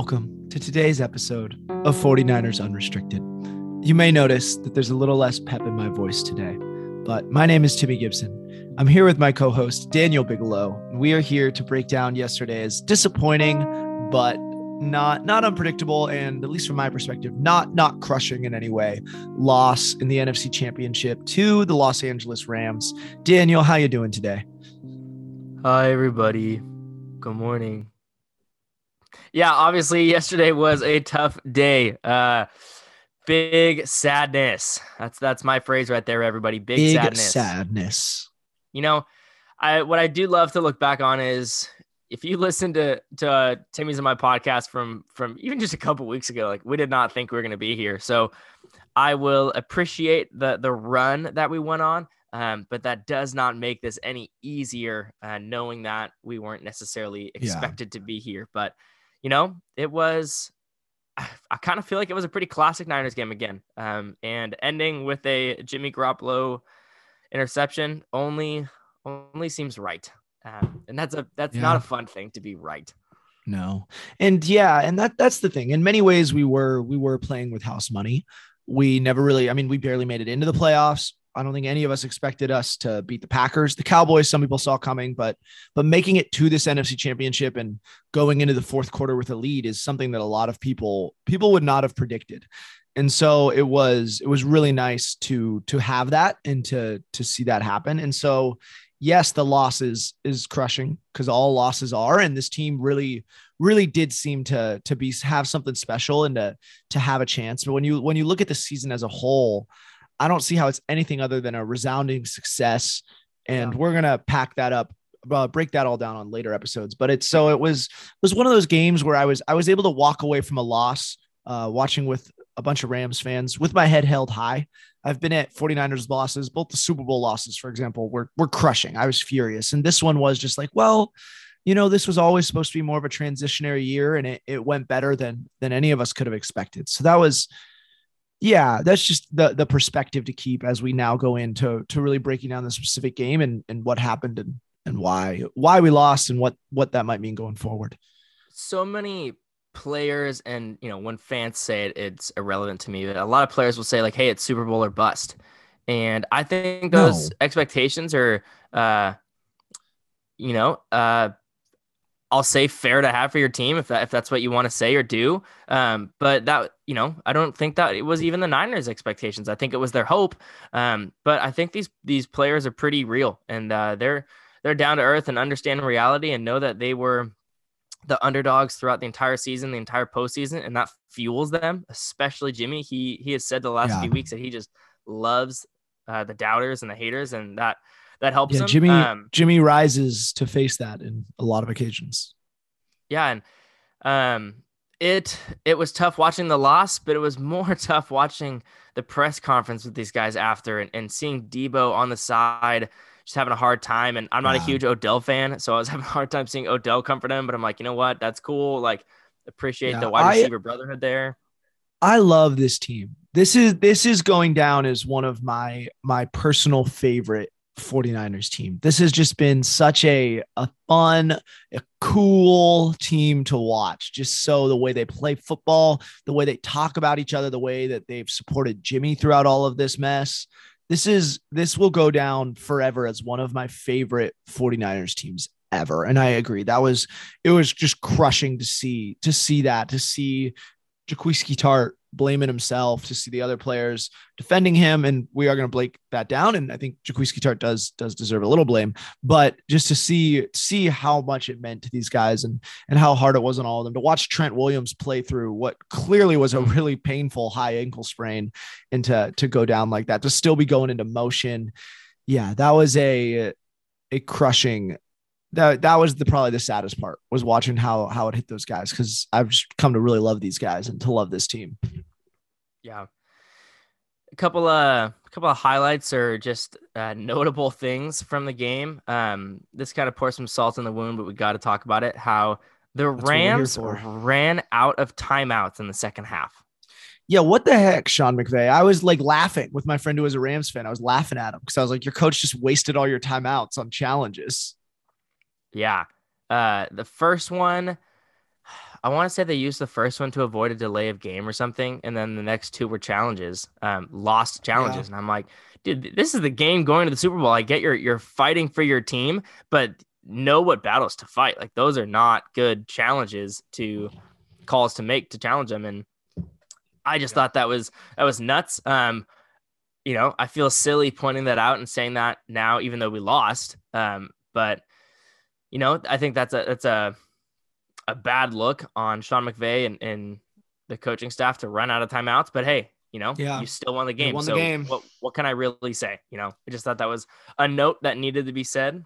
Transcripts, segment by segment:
Welcome to today's episode of 49ers Unrestricted. You may notice that there's a little less pep in my voice today, but my name is Timmy Gibson. I'm here with my co host, Daniel Bigelow. We are here to break down yesterday's disappointing, but not not unpredictable and at least from my perspective not not crushing in any way loss in the NFC championship to the Los Angeles Rams. Daniel, how you doing today? Hi, everybody. Good morning. Yeah, obviously, yesterday was a tough day. Uh, big sadness. That's that's my phrase right there, everybody. Big, Big sadness. sadness. You know, I what I do love to look back on is if you listen to to uh, Timmy's and my podcast from from even just a couple weeks ago, like we did not think we were going to be here. So I will appreciate the the run that we went on. Um, but that does not make this any easier, uh, knowing that we weren't necessarily expected to be here. But you know, it was. I, kind of feel like it was a pretty classic Niners game again, um, and ending with a Jimmy Garoppolo interception only only seems right, um, and that's a that's not a fun thing to be right. No. And yeah, and that that's the thing. In many ways we were we were playing with house money. We never really I mean we barely made it into the playoffs. I don't think any of us expected us to beat the Packers. The Cowboys some people saw coming, but but making it to this NFC championship and going into the fourth quarter with a lead is something that a lot of people people would not have predicted. And so it was it was really nice to to have that and to to see that happen. And so yes, the loss is is crushing because all losses are, and this team really, really did seem to to be have something special and to to have a chance. But when you when you look at the season as a whole, I don't see how it's anything other than a resounding success. And Yeah. we're gonna pack that up, uh, break that all down on later episodes. But it's so it was was one of those games where I was I was able to walk away from a loss, uh, watching with a bunch of Rams fans with my head held high. I've been at 49ers losses, both the Super Bowl losses, for example, were, were crushing. I was furious. And this one was just like, well, you know, this was always supposed to be more of a transitionary year and it, it went better than than any of us could have expected. So that was yeah, that's just the the perspective to keep as we now go into to really breaking down the specific game and and what happened and and why why we lost and what what that might mean going forward. so many players and you know when fans say it it's irrelevant to me but a lot of players will say like hey it's super bowl or bust and i think those No. expectations are uh you know uh i'll say fair to have for your team if that if that's what you want to say or do um but that you know i don't think that it was even the niners expectations i think it was their hope um but i think these these players are pretty real and uh they're they're down to earth and understand reality and know that they were the underdogs throughout the entire season, the entire postseason, and that fuels them. Especially Jimmy. He he has said the last Yeah. few weeks that he just loves uh, the doubters and the haters, and that that helps Yeah, him. Jimmy Um, Jimmy rises to face that in a lot of occasions. yeah, and um, it it was tough watching the loss, but it was more tough watching the press conference with these guys after, and, and seeing Deebo on the side. Just having a hard time, and I'm not a huge Odell fan, so I was having a hard time seeing Odell comfort him. But I'm like, you know what? That's cool. Like, appreciate Yeah, the wide I- receiver brotherhood there. I love this team. This is this is going down as one of my my personal favorite 49ers team. This has just been such a a fun, a cool team to watch. Just so the way they play football, the way they talk about each other, the way that they've supported Jimmy throughout all of this mess. This is this will go down forever as one of my favorite 49ers teams ever. And I agree. That was it was just crushing to see to see that, to see Jaquiski Tartt blaming himself, to see the other players defending him, and we are going to break that down. And I think Jaquiski Tartt does does deserve a little blame, but just to see see how much it meant to these guys and and how hard it was on all of them to watch Trent Williams play through what clearly was a really painful high ankle sprain, and to to go down like that, to still be going into motion. Yeah, that was a a crushing that that was the probably the saddest part was watching how how it hit those guys because I've just come to really love these guys and to love this team. Yeah, a couple of a couple of highlights or just uh, notable things from the game. Um, this kind of pours some salt in the wound, but we got to talk about it. How the That's Rams ran out of timeouts in the second half. Yeah, what the heck, Sean McVay? I was like laughing with my friend who was a Rams fan. I was laughing at him because I was like, "Your coach just wasted all your timeouts on challenges." Yeah. Uh, the first one, I want to say they used the first one to avoid a delay of game or something, and then the next two were challenges, um, lost challenges, yeah. and I'm like, dude, this is the game going to the Super Bowl. I get you're you're fighting for your team, but know what battles to fight. Like those are not good challenges to calls to make to challenge them, and I just yeah. thought that was that was nuts. Um, you know, I feel silly pointing that out and saying that now, even though we lost. Um, but you know, I think that's a that's a a bad look on Sean McVay and, and the coaching staff to run out of timeouts. But hey, you know, yeah. you still won the game. Won so the game. what what can I really say? You know, I just thought that was a note that needed to be said.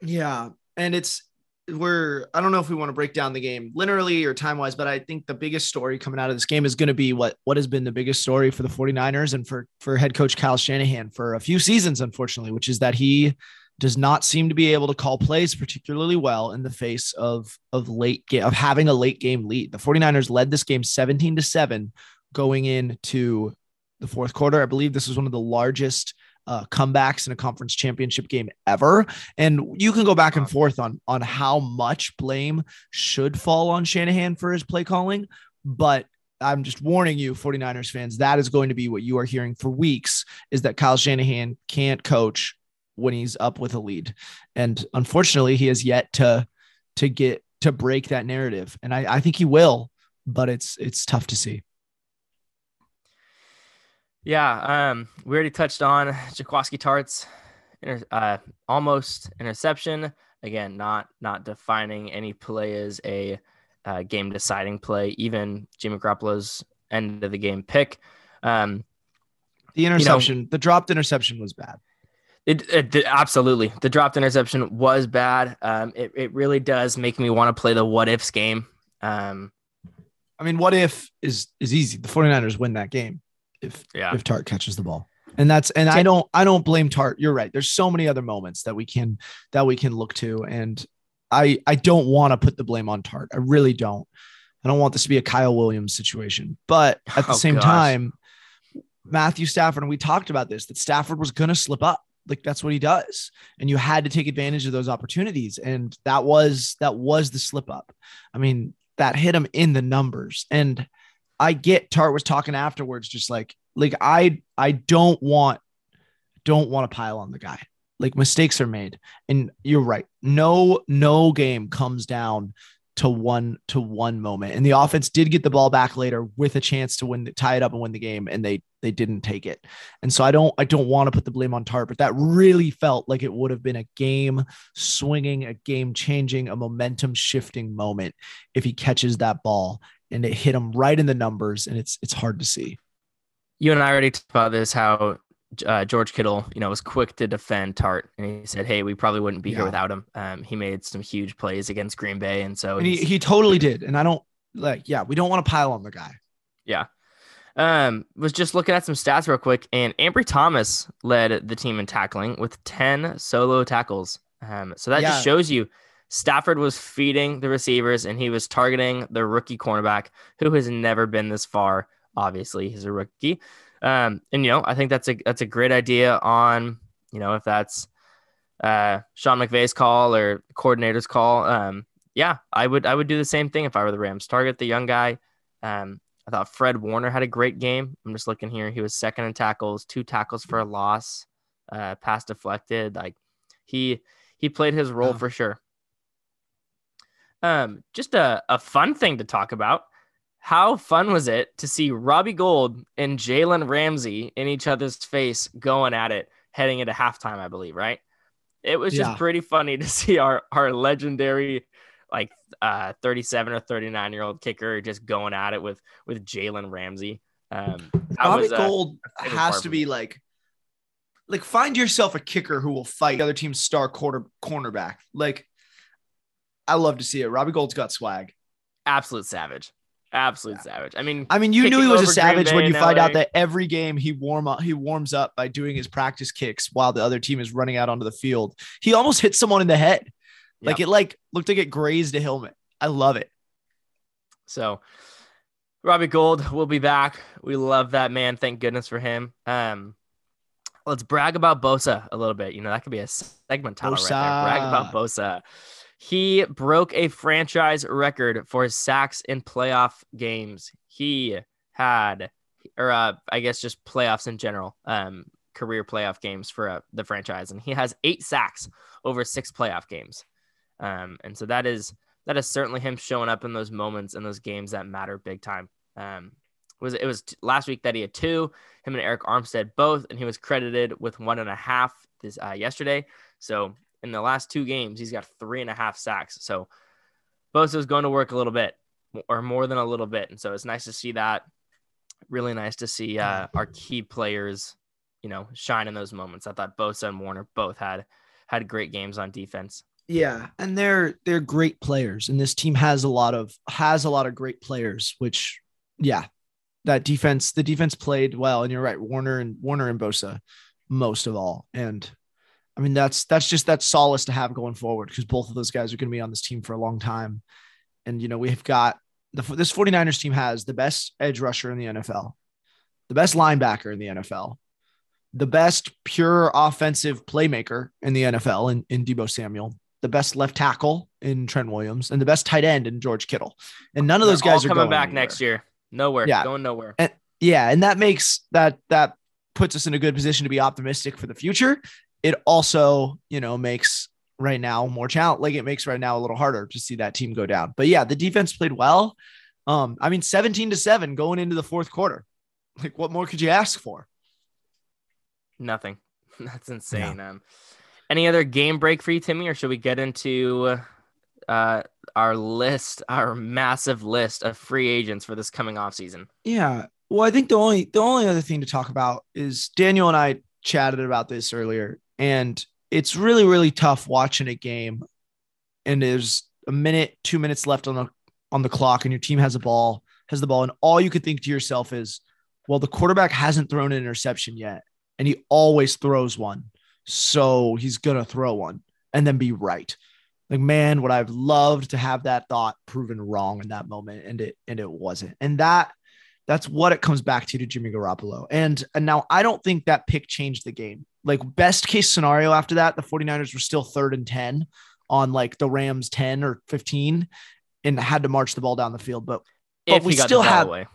Yeah. And it's we're I don't know if we want to break down the game linearly or time wise, but I think the biggest story coming out of this game is going to be what what has been the biggest story for the 49ers and for for head coach Kyle Shanahan for a few seasons, unfortunately, which is that he does not seem to be able to call plays particularly well in the face of of late game of having a late game lead. The 49ers led this game 17 to 7 going into the fourth quarter. I believe this was one of the largest uh, comebacks in a conference championship game ever. And you can go back and forth on on how much blame should fall on Shanahan for his play calling, but I'm just warning you 49ers fans that is going to be what you are hearing for weeks is that Kyle Shanahan can't coach when he's up with a lead. And unfortunately, he has yet to to get to break that narrative. And I, I think he will, but it's it's tough to see. Yeah, um, we already touched on Jaquiski Tartt's, uh, almost interception. Again, not not defining any play as a uh, game deciding play. Even Jimmy Garoppolo's end of the game pick. Um, the interception, you know, the dropped interception was bad. It, it, absolutely the dropped interception was bad. Um, it it really does make me want to play the what ifs game. Um, I mean, what if is is easy. The 49ers win that game if yeah. if Tartt catches the ball. And that's and I don't I don't blame Tartt. You're right. There's so many other moments that we can that we can look to and I I don't want to put the blame on Tartt. I really don't. I don't want this to be a Kyle Williams situation. But at the oh, same gosh. time, Matthew Stafford and we talked about this that Stafford was going to slip up like that's what he does. And you had to take advantage of those opportunities. And that was that was the slip up. I mean that hit him in the numbers. And i get Tartt was talking afterwards just like like i i don't want don't want to pile on the guy. Like mistakes are made. And you're right. No no game comes down to one to one moment. And the offense did get the ball back later with a chance to win, tie it up and win the game, and they they didn't take it. And so I don't I don't want to put the blame on Tartt, but that really felt like it would have been a game swinging, a game changing, a momentum shifting moment if he catches that ball and it hit him right in the numbers, and it's it's hard to see. You and I already talked about this how uh, George Kittle, you know, was quick to defend Tartt, and he said, "Hey, we probably wouldn't be yeah. here without him." Um, he made some huge plays against Green Bay, and so and he he totally did. And I don't like, yeah, we don't want to pile on the guy. Yeah. Um, was just looking at some stats real quick, and Ambry Thomas led the team in tackling with ten solo tackles. Um, so that yeah. just shows you Stafford was feeding the receivers, and he was targeting the rookie cornerback who has never been this far. Obviously, he's a rookie. Um, and you know, I think that's a that's a great idea on you know if that's uh, Sean McVay's call or coordinator's call. Um, yeah, I would I would do the same thing if I were the Rams. Target the young guy. Um, I thought Fred Warner had a great game. I'm just looking here. He was second in tackles, two tackles for a loss, uh, pass deflected. Like he he played his role for sure. Um, just a, a fun thing to talk about. How fun was it to see Robbie Gould and Jalen Ramsey in each other's face going at it heading into halftime, I believe, right? It was just Yeah. pretty funny to see our our legendary like uh 37 or 39 year old kicker just going at it with with Jalen Ramsey. Um Robbie was, uh, Gould favorite has to be me. like, like find yourself a kicker who will fight the other team's star quarter cornerback. Like, I love to see it. Robbie Gould's got swag. absolute savage. Absolute savage. I mean, I mean, you knew he was a savage when you in find out that every game he warm up he warms up by doing his practice kicks while the other team is running out onto the field. He almost hit someone in the head. Like Yep. it like looked like it grazed a helmet. I love it. So Robbie Gould will be back. We love that man. Thank goodness for him. Um, let's brag about Bosa a little bit. You know, that could be a segment title right there. Brag about Bosa. He broke a franchise record for sacks in playoff games. He had, or uh, I guess just playoffs in general, um, career playoff games for uh, the franchise, and he has eight sacks over six playoff games. Um, and so that is that is certainly him showing up in those moments in those games that matter big time. Um, it was it was last week that he had two, him and Arik Armstead both, and he was credited with one and a half this uh, yesterday. So in the last two games, he's got three and a half sacks. So Bosa's going to work a little bit, or more than a little bit, and so it's nice to see that. Really nice to see uh, our key players, you know, shine in those moments. I thought Bosa and Warner both had had great games on defense. Yeah, and they're they're great players, and this team has a lot of has a lot of great players. Which, yeah, that defense the defense played well, and you're right, Warner and Warner and Bosa, most of all, and I mean that's that's just that solace to have going forward because both of those guys are going to be on this team for a long time, and you know we've got the this 49ers team has the best edge rusher in the NFL, the best linebacker in the NFL, the best pure offensive playmaker in the NFL in, in Deebo Samuel, the best left tackle in Trent Williams, and the best tight end in George Kittle. And none of those They're guys are coming back anywhere. next year. Nowhere. Yeah. Going nowhere. And, Yeah, and that makes that that puts us in a good position to be optimistic for the future. It also, you know, makes right now more challenge. Like it makes right now a little harder to see that team go down. But yeah, the defense played well. Um, I mean, 17 to 7 going into the fourth quarter. Like, what more could you ask for? Nothing. That's insane. Um, any other game break for you, Timmy, or should we get into uh, our list, our massive list of free agents for this coming off season? Yeah. Well, I think the only the only other thing to talk about is Daniel and I chatted about this earlier, and it's really really tough watching a game, and there's a minute, two minutes left on the on the clock, and your team has a ball, has the ball, and all you could think to yourself is, well, the quarterback hasn't thrown an interception yet, and he always throws one, so he's gonna throw one and then be right. Like, man, would I've loved to have that thought proven wrong in that moment, and it and it wasn't, and that that's what it comes back to to Jimmy Garoppolo. And, and now I don't think that pick changed the game. Like best case scenario after that, the 49ers were still third and 10 on like the Rams 10 or 15 and had to march the ball down the field. But But If we we got still the ball have- away.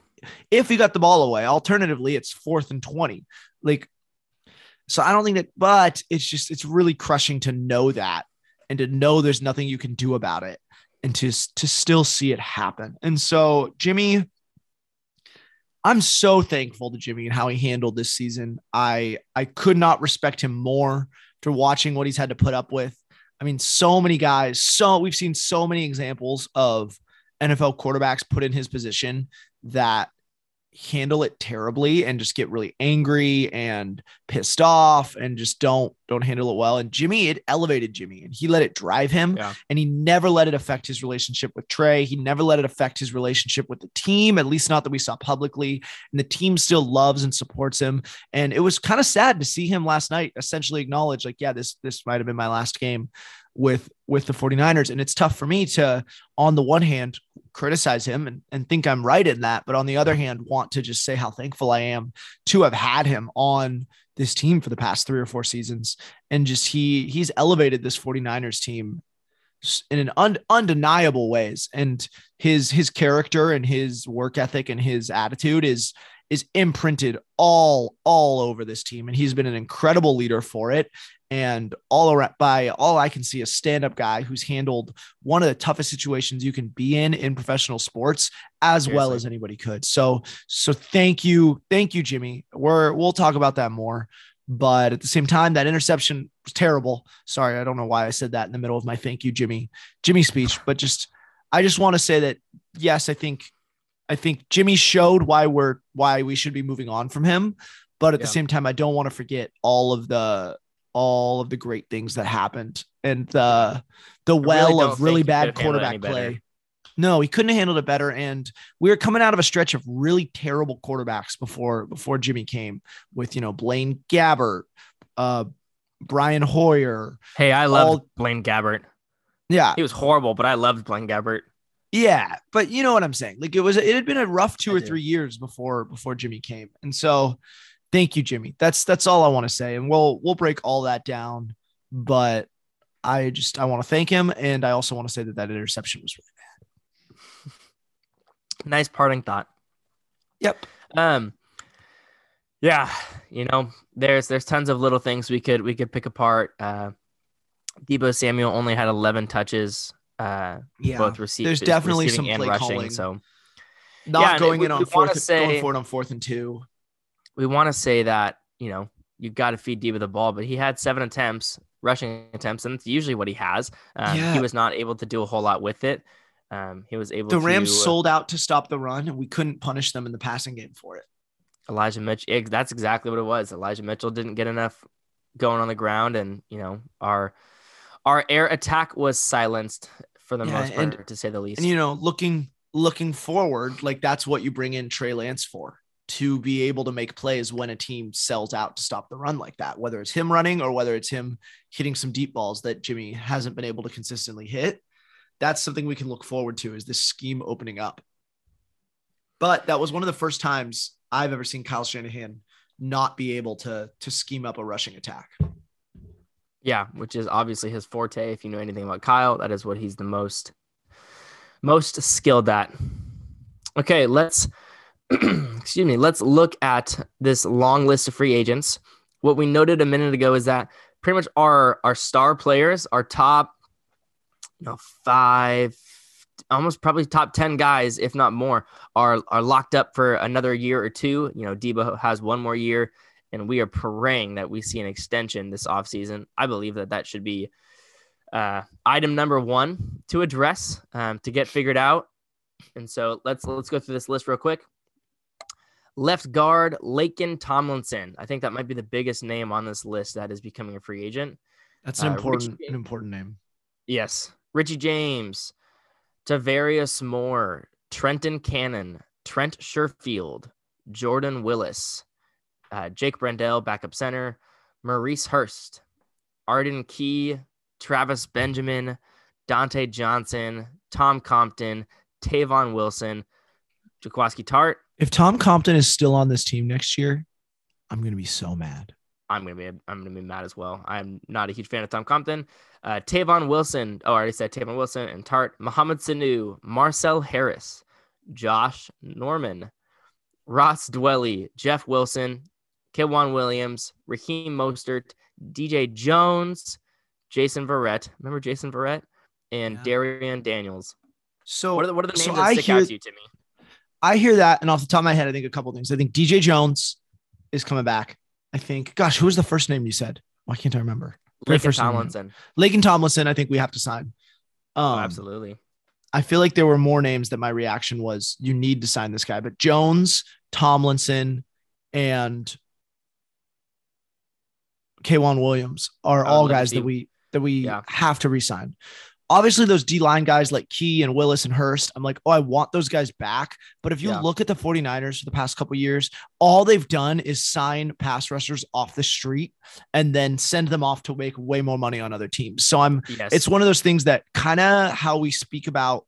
if he got the ball away, alternatively, it's fourth and 20. Like, so I don't think that, but it's just, it's really crushing to know that and to know there's nothing you can do about it and to, to still see it happen. And so, Jimmy, I'm so thankful to Jimmy and how he handled this season. I I could not respect him more for watching what he's had to put up with. I mean, so many guys, so we've seen so many examples of NFL quarterbacks put in his position that handle it terribly and just get really angry and pissed off and just don't don't handle it well. And Jimmy it elevated Jimmy and he let it drive him Yeah. and he never let it affect his relationship with Trey. He never let it affect his relationship with the team at least not that we saw publicly. And the team still loves and supports him. And it was kind of sad to see him last night essentially acknowledge like yeah this this might have been my last game with with the 49ers. And it's tough for me to on the one hand criticize him and, and think I'm right in that but on the other hand want to just say how thankful I am to have had him on this team for the past 3 or 4 seasons. And just he he's elevated this 49ers team in an un, undeniable ways. And his his character and his work ethic and his attitude is is imprinted all all over this team and he's been an incredible leader for it and all around by all I can see a stand-up guy who's handled one of the toughest situations you can be in in professional sports as Seriously. well as anybody could. So so thank you thank you Jimmy. We're we'll talk about that more. But at the same time, that interception was terrible. Sorry, I don't know why I said that in the middle of my thank you, Jimmy, Jimmy speech. But just, I just want to say that yes, I think, I think Jimmy showed why we're why we should be moving on from him. But at Yeah. the same time, I don't want to forget all of the all of the great things that happened and the the well don't of really bad could've handled it quarterback play. No, he couldn't have handled it better. And we were coming out of a stretch of really terrible quarterbacks before before Jimmy came with you know Blaine Gabbert, uh, Brian Hoyer. Hey, I loved All- Blaine Gabbert. Yeah, He was horrible, but I loved Blaine Gabbert. Yeah, but you know what I'm saying. Like it was, it had been a rough two I or do. three years before before Jimmy came, and so thank you, Jimmy. That's that's all I want to say, and we'll we'll break all that down. But I just I want to thank him, and I also want to say that that interception was really bad. Nice parting thought. Yep. Um. Yeah, you know, there's there's tons of little things we could we could pick apart. Uh, Deebo Samuel only had 11 touches, uh, yeah. both receiving. there's definitely receiving some play rushing. calling. So not Yeah, going we- in on we fourth, say- going for it on fourth and two. we want to say that you know you've got to feed Deebo the ball, but he had seven attempts, rushing attempts, and it's usually what he has. Um, Yeah. He was not able to do a whole lot with it. Um, he was able. The Rams to, sold out to stop the run, and we couldn't punish them in the passing game for it. Elijah Mitchell. That's exactly what it was. Elijah Mitchell didn't get enough going on the ground, and you know our our air attack was silenced for the Yeah, most part, and- to say the least. And you know, looking looking forward, like that's what you bring in Trey Lance for to be able to make plays when a team sells out to stop the run like that, whether it's him running or whether it's him hitting some deep balls that Jimmy hasn't been able to consistently hit. That's something we can look forward to is this scheme opening up. But that was one of the first times I've ever seen Kyle Shanahan not be able to to scheme up a rushing attack. Yeah, which is obviously his forte. If you know anything about Kyle, that is what he's the most most skilled at. Okay, let's excuse me. Let's look at this long list of free agents. What we noted a minute ago is that pretty much our our star players, our top, you know, five, almost probably top ten guys, if not more, are are locked up for another year or two. You know, Deebo has one more year, and we are praying that we see an extension this offseason. I believe that that should be uh, item number one to address um, to get figured out. And so let's let's go through this list real quick. Left guard Laken Tomlinson. I think that might be the biggest name on this list that is becoming a free agent. That's an Uh, important an important name. Yes. Richie James, Tarvarius Moore, Trenton Cannon, Trent Sherfield, Jordan Willis, uh, Jake Brendel, backup center, Maurice Hurst, Arden Key, Travis Benjamin, Dontae Johnson, Tom Compton, Tavon Wilson, Jaquiski Tartt. If Tom Compton is still on this team next year, I'm going to be so mad. I'm gonna be I'm gonna be mad as well. I'm not a huge fan of Tom Compton. Uh, Tavon Wilson. Oh, I already said Tavon Wilson and Tartt. Mohamed Sanu, Marcel Harris, Josh Norman, Ross Dwelley, Jeff Wilson, K'Waun Williams, Raheem Mostert, DJ Jones, Jason Verrett. Remember Jason Verrett and Yeah. Darian Daniels. So What are the, what are the so names that I stick hear- out to you, Timmy? I hear that, and off the top of my head, I think a couple things. I think DJ Jones is coming back. I think, gosh, who was the first name you said? Why can't I remember? Lake Laken Tomlinson. name. Tomlinson. Laken Tomlinson. I think we have to sign. Um, Oh, absolutely. I feel like there were more names that my reaction was you need to sign this guy, but Jones, Tomlinson, and K'Waun Williams are all guys that we that we Yeah. have to resign. Obviously, those D line guys like Key and Willis and Hurst, I'm like, oh, I want those guys back. But if you Yeah. look at the 49ers for the past couple years, all they've done is sign pass rushers off the street and then send them off to make way more money on other teams. So I'm Yes. it's one of those things that kind of how we speak about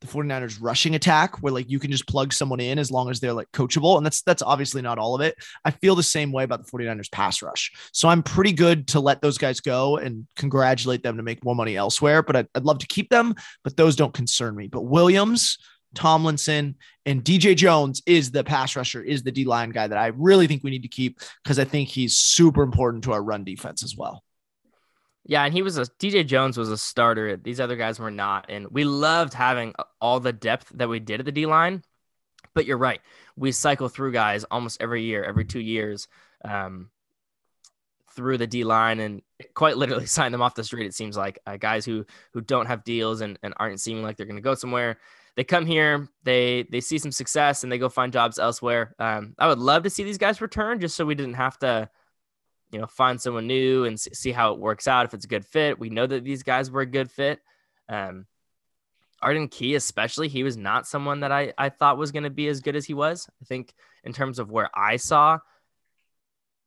the 49ers rushing attack where like you can just plug someone in as long as they're like coachable and that's that's obviously not all of it. I feel the same way about the 49ers pass rush. So I'm pretty good to let those guys go and congratulate them to make more money elsewhere, but I'd, I'd love to keep them, but those don't concern me. But Williams, Tomlinson, and DJ Jones is the pass rusher, is the D line guy that I really think we need to keep because I think he's super important to our run defense as well. Yeah, and he was a DJ Jones was a starter. These other guys were not, and we loved having all the depth that we did at the D line. But you're right, we cycle through guys almost every year, every two years, um, through the D line, and quite literally sign them off the street. It seems like uh, guys who who don't have deals and, and aren't seeming like they're going to go somewhere. They come here, they they see some success, and they go find jobs elsewhere. Um, I would love to see these guys return, just so we didn't have to you know, find someone new and see how it works out. If it's a good fit, we know that these guys were a good fit. Um, Arden Key, especially, he was not someone that I, I thought was going to be as good as he was. I think in terms of where I saw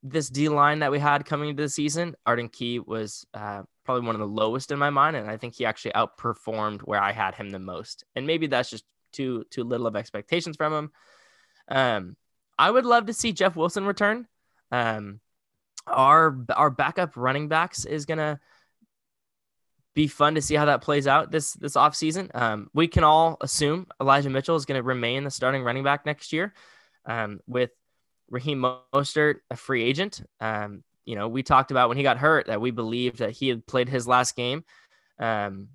this D line that we had coming into the season, Arden Key was uh, probably one of the lowest in my mind, and I think he actually outperformed where I had him the most. And maybe that's just too too little of expectations from him. Um, I would love to see Jeff Wilson return. Um, our our backup running backs is gonna be fun to see how that plays out this this offseason. Um, we can all assume Elijah Mitchell is going to remain the starting running back next year, um, with Raheem Mostert a free agent. Um, you know, we talked about when he got hurt that we believed that he had played his last game. Um,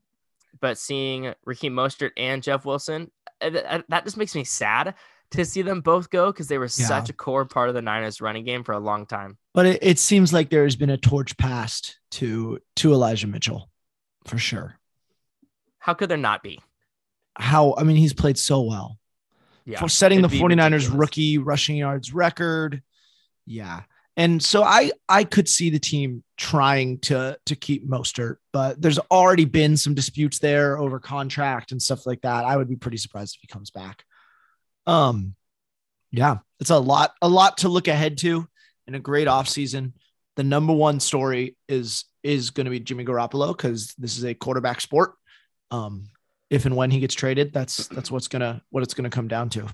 but seeing Raheem Mostert and Jeff Wilson, uh, that just makes me sad to see them both go because they were yeah. such a core part of the Niners running game for a long time. But it, it seems like there's been a torch passed to to Elijah Mitchell for sure. How could there not be? How I mean he's played so well. Yeah. For setting the 49ers ridiculous. rookie rushing yards record. Yeah. And so I I could see the team trying to to keep Mostert, but there's already been some disputes there over contract and stuff like that. I would be pretty surprised if he comes back. Um, yeah, it's a lot, a lot to look ahead to in a great offseason. The number one story is is going to be Jimmy Garoppolo because this is a quarterback sport. Um, if and when he gets traded, that's that's what's gonna what it's gonna come down to.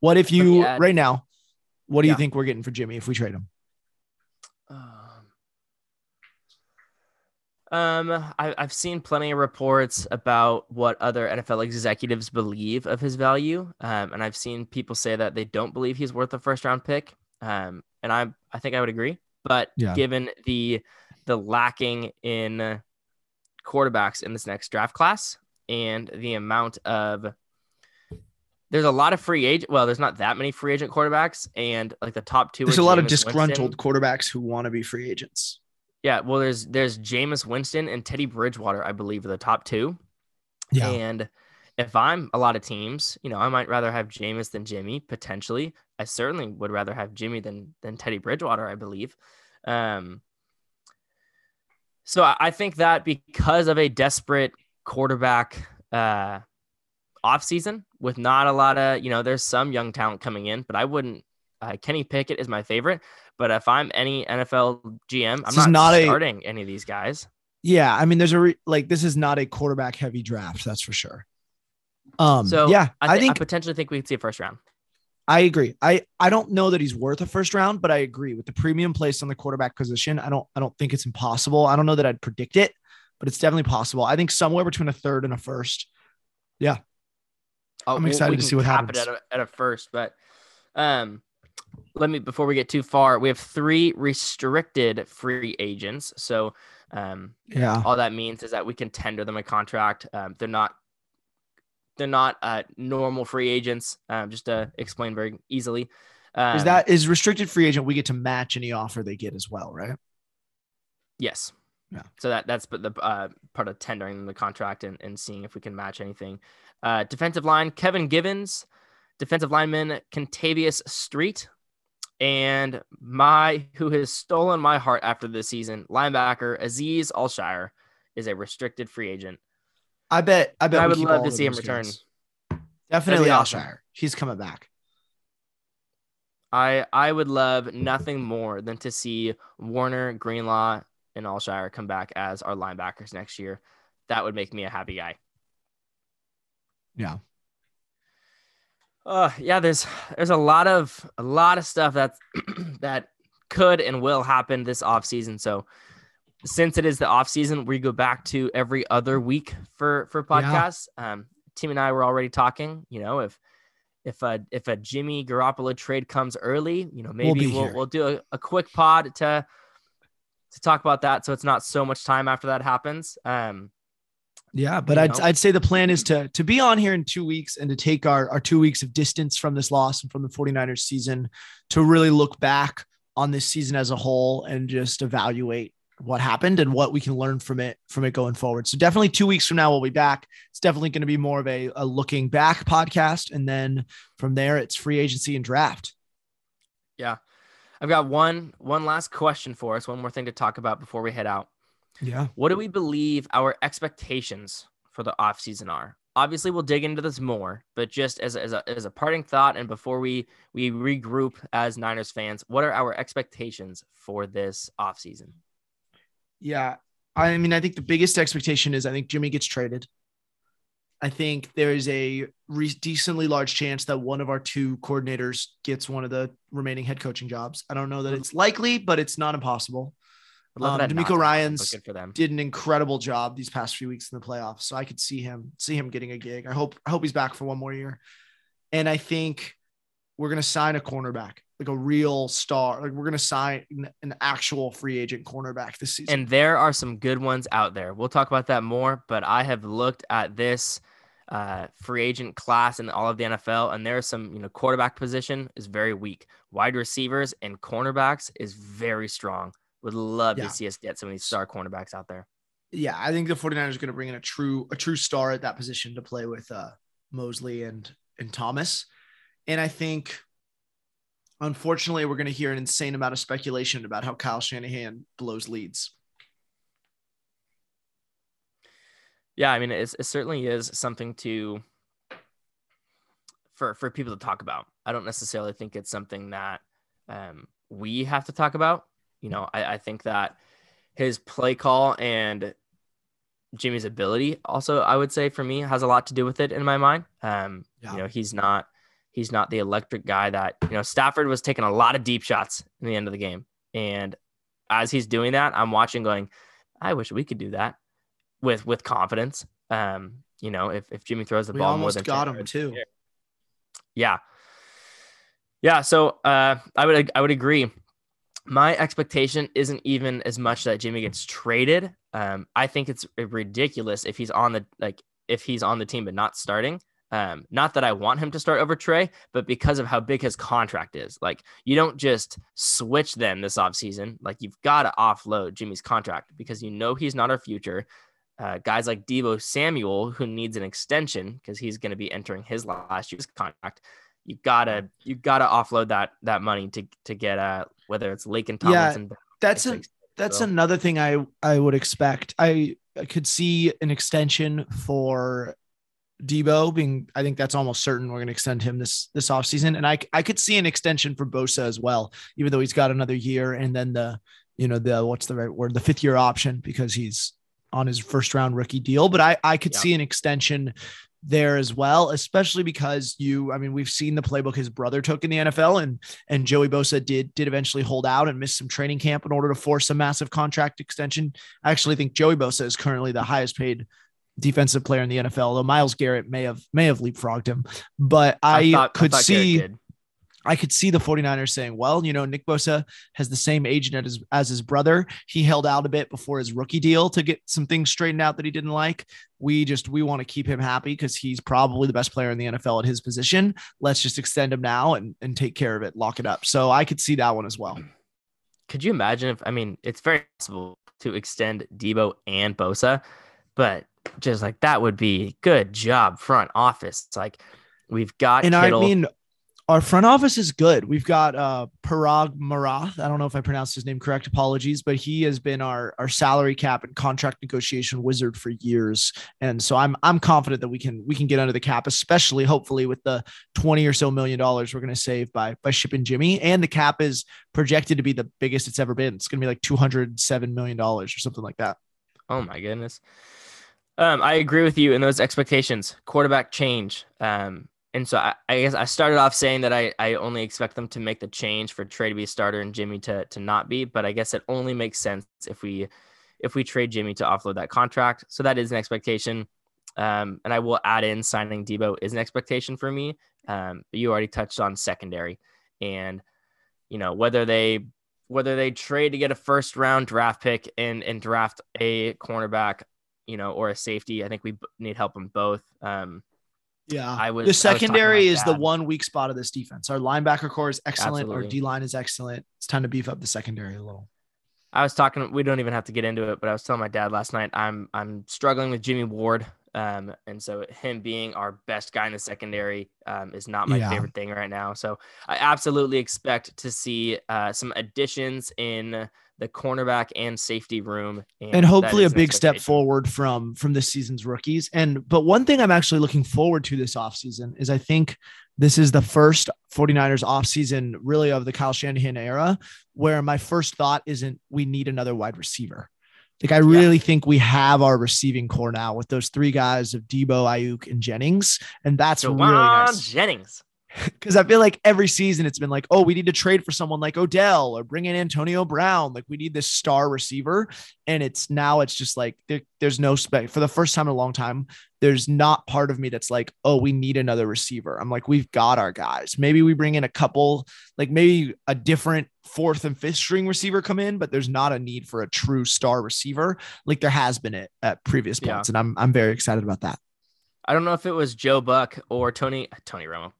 What if you right now? What do yeah. you think we're getting for Jimmy if we trade him? Um, I, have seen plenty of reports about what other NFL executives believe of his value. Um, and I've seen people say that they don't believe he's worth a first round pick. Um, and I, I think I would agree. But yeah. given the the lacking in quarterbacks in this next draft class and the amount of there's a lot of free agent. Well, there's not that many free agent quarterbacks, and like the top two. There's a lot of disgruntled Winston. quarterbacks who want to be free agents. Yeah, well, there's there's Jameis Winston and Teddy Bridgewater, I believe, are the top two. Yeah. And if I'm a lot of teams, you know, I might rather have Jameis than Jimmy potentially. I certainly would rather have Jimmy than than Teddy Bridgewater, I believe. Um, so I think that because of a desperate quarterback uh, offseason with not a lot of, you know, there's some young talent coming in, but I wouldn't. Uh, Kenny Pickett is my favorite. But if I'm any NFL GM, I'm not, not starting a, any of these guys. Yeah, I mean, there's a re, like this is not a quarterback heavy draft, that's for sure. Um, so yeah, I, th- I think I potentially think we could see a first round. I agree. I I don't know that he's worth a first round, but I agree with the premium placed on the quarterback position. I don't I don't think it's impossible. I don't know that I'd predict it, but it's definitely possible. I think somewhere between a third and a first. Yeah, oh, I'm excited to see what happens at a, at a first, but um, let me before we get too far we have three restricted free agents. So um yeah. all that means is that we can tender them a contract. Um, they're not they're not uh, normal free agents um, just to explain very easily. Um, is that is restricted free agent we get to match any offer they get as well right? Yes. Yeah. So that that's but the uh, part of tendering the contract and, and seeing if we can match anything. Uh, defensive line kevin givens. Defensive lineman Kentavius Street and my who has stolen my heart after this season, linebacker Aziz Al-Shaair is a restricted free agent. I bet. I bet. I would love to see him return. Guys. Definitely Al-Shaair. He's coming back. I I would love nothing more than to see Warner, Greenlaw, and Al-Shaair come back as our linebackers next year. That would make me a happy guy. Yeah. Uh, yeah, there's there's a lot of a lot of stuff that's that could and will happen this off season. So since it is the off season, we go back to every other week for for podcasts. Yeah. Um, Tim and I were already talking. You know, if if a if a Jimmy Garoppolo trade comes early, you know, maybe we'll we'll, we'll, do a, a quick pod to to talk about that, so it's not so much time after that happens. Um, yeah, but I'd, I'd say the plan is to to be on here in two weeks and to take our, our two weeks of distance from this loss and from the 49ers season to really look back on this season as a whole and just evaluate what happened and what we can learn from it from it going forward. So definitely two weeks from now we'll be back. It's definitely going to be more of a, a looking back podcast, and then from there it's free agency and draft. Yeah, I've got one one last question for us. One more thing to talk about before we head out. Yeah, what do we believe our expectations for the offseason are? Obviously, we'll dig into this more, but just as, as, a, as a parting thought, and before we we regroup as Niners fans, what are our expectations for this offseason? Yeah. I mean, I think the biggest expectation is I think Jimmy gets traded. I think there is a re- decently large chance that one of our two coordinators gets one of the remaining head coaching jobs. I don't know that hmm. it's likely, but it's not impossible. Um, DeMeco Ryans good for them. did an incredible job these past few weeks in the playoffs, so I could see him see him getting a gig. I hope I hope he's back for one more year, and I think we're gonna sign a cornerback like a real star. Like we're gonna sign an actual free agent cornerback this season. And there are some good ones out there. We'll talk about that more. But I have looked at this uh, free agent class in all of the NFL, and there's some you know quarterback position is very weak. Wide receivers and cornerbacks is very strong. Would love yeah. to see us get some of these star cornerbacks out there. Yeah, I think the 49ers are going to bring in a true a true star at that position to play with uh, Moseley and and Thomas. And I think unfortunately, we're going to hear an insane amount of speculation about how Kyle Shanahan blows leads. Yeah, I mean, it certainly is something to for for people to talk about. I don't necessarily think it's something that um, we have to talk about. You know, I, I think that his play call and Jimmy's ability also, I would say for me, has a lot to do with it in my mind. Um, yeah. You know, he's not He's not the electric guy that, you know, Stafford was taking a lot of deep shots in the end of the game. And as he's doing that, I'm watching going, I wish we could do that with with confidence. Um, you know, if, if Jimmy throws the we ball more than got him too. Yeah. Yeah. So uh, I would I would agree. My expectation isn't even as much that Jimmy gets traded. Um, I think it's ridiculous if he's on the like if he's on the team but not starting. Um, not that I want him to start over Trey, but because of how big his contract is. Like, you don't just switch them this offseason. Like, you've got to offload Jimmy's contract because you know he's not our future. Uh, guys like Deebo Samuel, who needs an extension because he's going to be entering his last year's contract. You gotta you gotta offload that that money to to get uh whether it's Laken Tomlinson. Yeah, that's a that's so. another thing I I would expect. I, I could see an extension for Deebo being, I think that's almost certain we're going to extend him this this offseason. And I I could see an extension for Bosa as well, even though he's got another year and then the, you know, the what's the right word, the fifth year option because he's on his first round rookie deal. But I I could yeah. see an extension there as well, especially because you, I mean, we've seen the playbook his brother took in the NFL, and and Joey Bosa did did eventually hold out and miss some training camp in order to force a massive contract extension. I actually think Joey Bosa is currently the highest paid defensive player in the NFL. Though Myles Garrett may have may have leapfrogged him, but I, I thought, could I see. I could see the 49ers saying, well, you know, Nick Bosa has the same agent as, as his brother. He held out a bit before his rookie deal to get some things straightened out that he didn't like. We just, we want to keep him happy because he's probably the best player in the NFL at his position. Let's just extend him now and, and take care of it, lock it up. So I could see that one as well. Could you imagine if, I mean, it's very possible to extend Deebo and Bosa, but just like that would be good job front office. It's like we've got and Kittle. I mean our front office is good. We've got uh Paraag Marathe. I don't know if I pronounced his name correct. Apologies, but he has been our our salary cap and contract negotiation wizard for years. And so I'm I'm confident that we can we can get under the cap, especially hopefully with the 20 or so million dollars we're going to save by by shipping Jimmy. And the cap is projected to be the biggest it's ever been. It's going to be like 207 million dollars or something like that. Oh my goodness. Um, I agree with you in those expectations. Quarterback change. Um, and so I, I, guess I started off saying that I, I only expect them to make the change for Trey to be a starter and Jimmy to to not be. But I guess it only makes sense if we if we trade Jimmy to offload that contract. So that is an expectation. Um, and I will add in signing Deebo is an expectation for me. Um, but you already touched on secondary and, you know, whether they, whether they trade to get a first round draft pick and, and draft a cornerback, you know, or a safety, I think we need help in both. Um, yeah, I was the secondary was is the one weak spot of this defense. Our linebacker core is excellent. Absolutely. Our D line is excellent. It's time to beef up the secondary a little. I was talking. We don't even have to get into it, but I was telling my dad last night. I'm I'm struggling with Jimmy Ward, um, and so him being our best guy in the secondary um, is not my Yeah. favorite thing right now. So I absolutely expect to see uh, some additions in the cornerback and safety room, and that hopefully a big step forward from from this season's rookies and but one thing i'm actually looking forward to this offseason is i think this is the first 49ers offseason really of the kyle shanahan era where my first thought isn't we need another wide receiver like i really think we have our receiving core now with those three guys of Deebo Aiyuk and jennings and that's Jauan really nice Jennings. because I feel like every season it's been like, oh, we need to trade for someone like Odell or bring in Antonio Brown. Like we need this star receiver. And it's now it's just like there, there's no spec for the first time in a long time. There's not part of me that's like, oh, we need another receiver. I'm like, we've got our guys. Maybe we bring in a couple, like maybe a different fourth and fifth string receiver come in, but there's not a need for a true star receiver like there has been at, at previous Yeah. points. And I'm I'm very excited about that. I don't know if it was Joe Buck or Tony Tony Romo,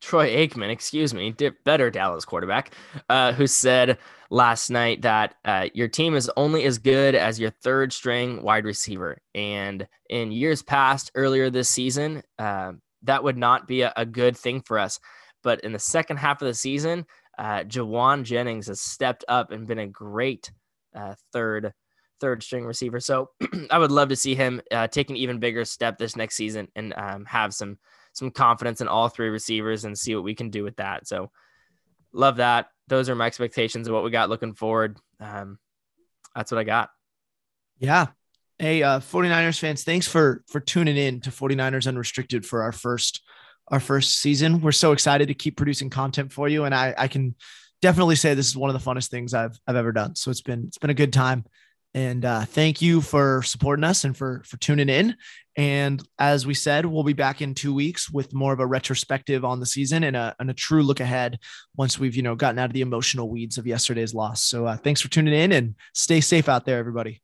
Troy Aikman, excuse me, better Dallas quarterback, uh, who said last night that uh, your team is only as good as your third string wide receiver. And in years past, earlier this season, uh, that would not be a, a good thing for us. But in the second half of the season, uh, Jauan Jennings has stepped up and been a great uh, third third string receiver. So I would love to see him uh, take an even bigger step this next season and um, have some some confidence in all three receivers and see what we can do with that. So love that. Those are my expectations of what we got looking forward. Um, that's what I got. Yeah. Hey, uh, 49ers fans, thanks for for tuning in to 49ers Unrestricted for our first our first season. We're so excited to keep producing content for you. And I, I can definitely say this is one of the funnest things I've I've ever done. So it's been it's been a good time. And uh, thank you for supporting us and for for tuning in. And as we said, we'll be back in two weeks with more of a retrospective on the season and a, and a true look ahead once we've you know gotten out of the emotional weeds of yesterday's loss. So uh, thanks for tuning in and stay safe out there, everybody.